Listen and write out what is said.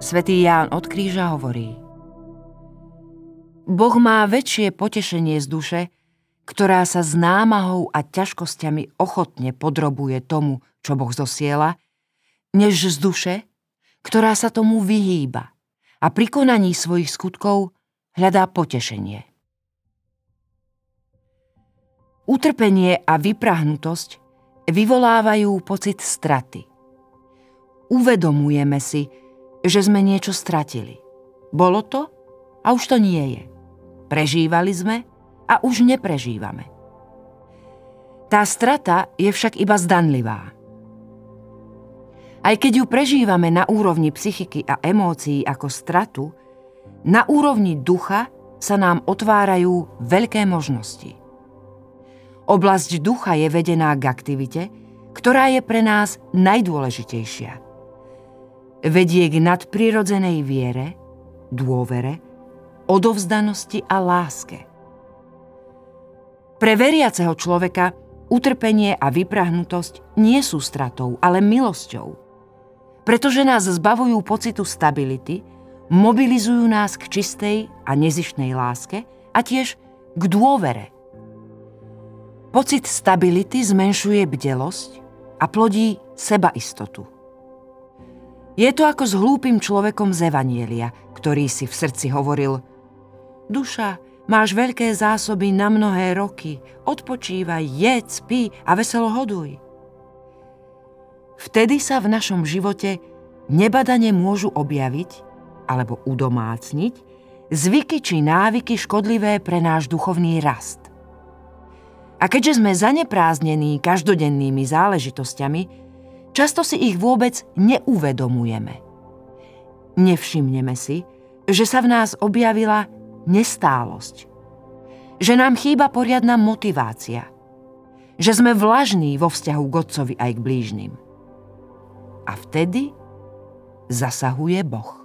Svetý Ján od kríža hovorí Boh má väčšie potešenie z duše, ktorá sa s námahou a ťažkosťami ochotne podrobuje tomu, čo Boh zosiela, než z duše, ktorá sa tomu vyhýba a pri konaní svojich skutkov hľadá potešenie. Utrpenie a vyprahnutosť vyvolávajú pocit straty. Uvedomujeme si, že sme niečo stratili. Bolo to a už to nie je. Prežívali sme a už neprežívame. Tá strata je však iba zdanlivá. Aj keď ju prežívame na úrovni psychiky a emócií ako stratu, na úrovni ducha sa nám otvárajú veľké možnosti. Oblasť ducha je vedená k aktivite, ktorá je pre nás najdôležitejšia. Vedie k nadprirodzenej viere, dôvere, odovzdanosti a láske. Pre veriaceho človeka utrpenie a vyprahnutosť nie sú stratou, ale milosťou. Pretože nás zbavujú pocitu stability, mobilizujú nás k čistej a nezišnej láske a tiež k dôvere. Pocit stability zmenšuje bdelosť a plodí sebaistotu. Je to ako s hlúpým človekom z Evanielia, ktorý si v srdci hovoril Duša, Máš veľké zásoby na mnohé roky. Odpočívaj, jedz, pí a veselo hoduj. Vtedy sa v našom živote nebadane môžu objaviť alebo udomácniť zvyky či návyky škodlivé pre náš duchovný rast. A keďže sme zanepráznení každodennými záležitosťami, často si ich vôbec neuvedomujeme. Nevšimneme si, že sa v nás objavila nestálosť. Že nám chýba poriadna motivácia. Že sme vlažní vo vzťahu k Otcovi aj k blížnym. A vtedy zasahuje Boh.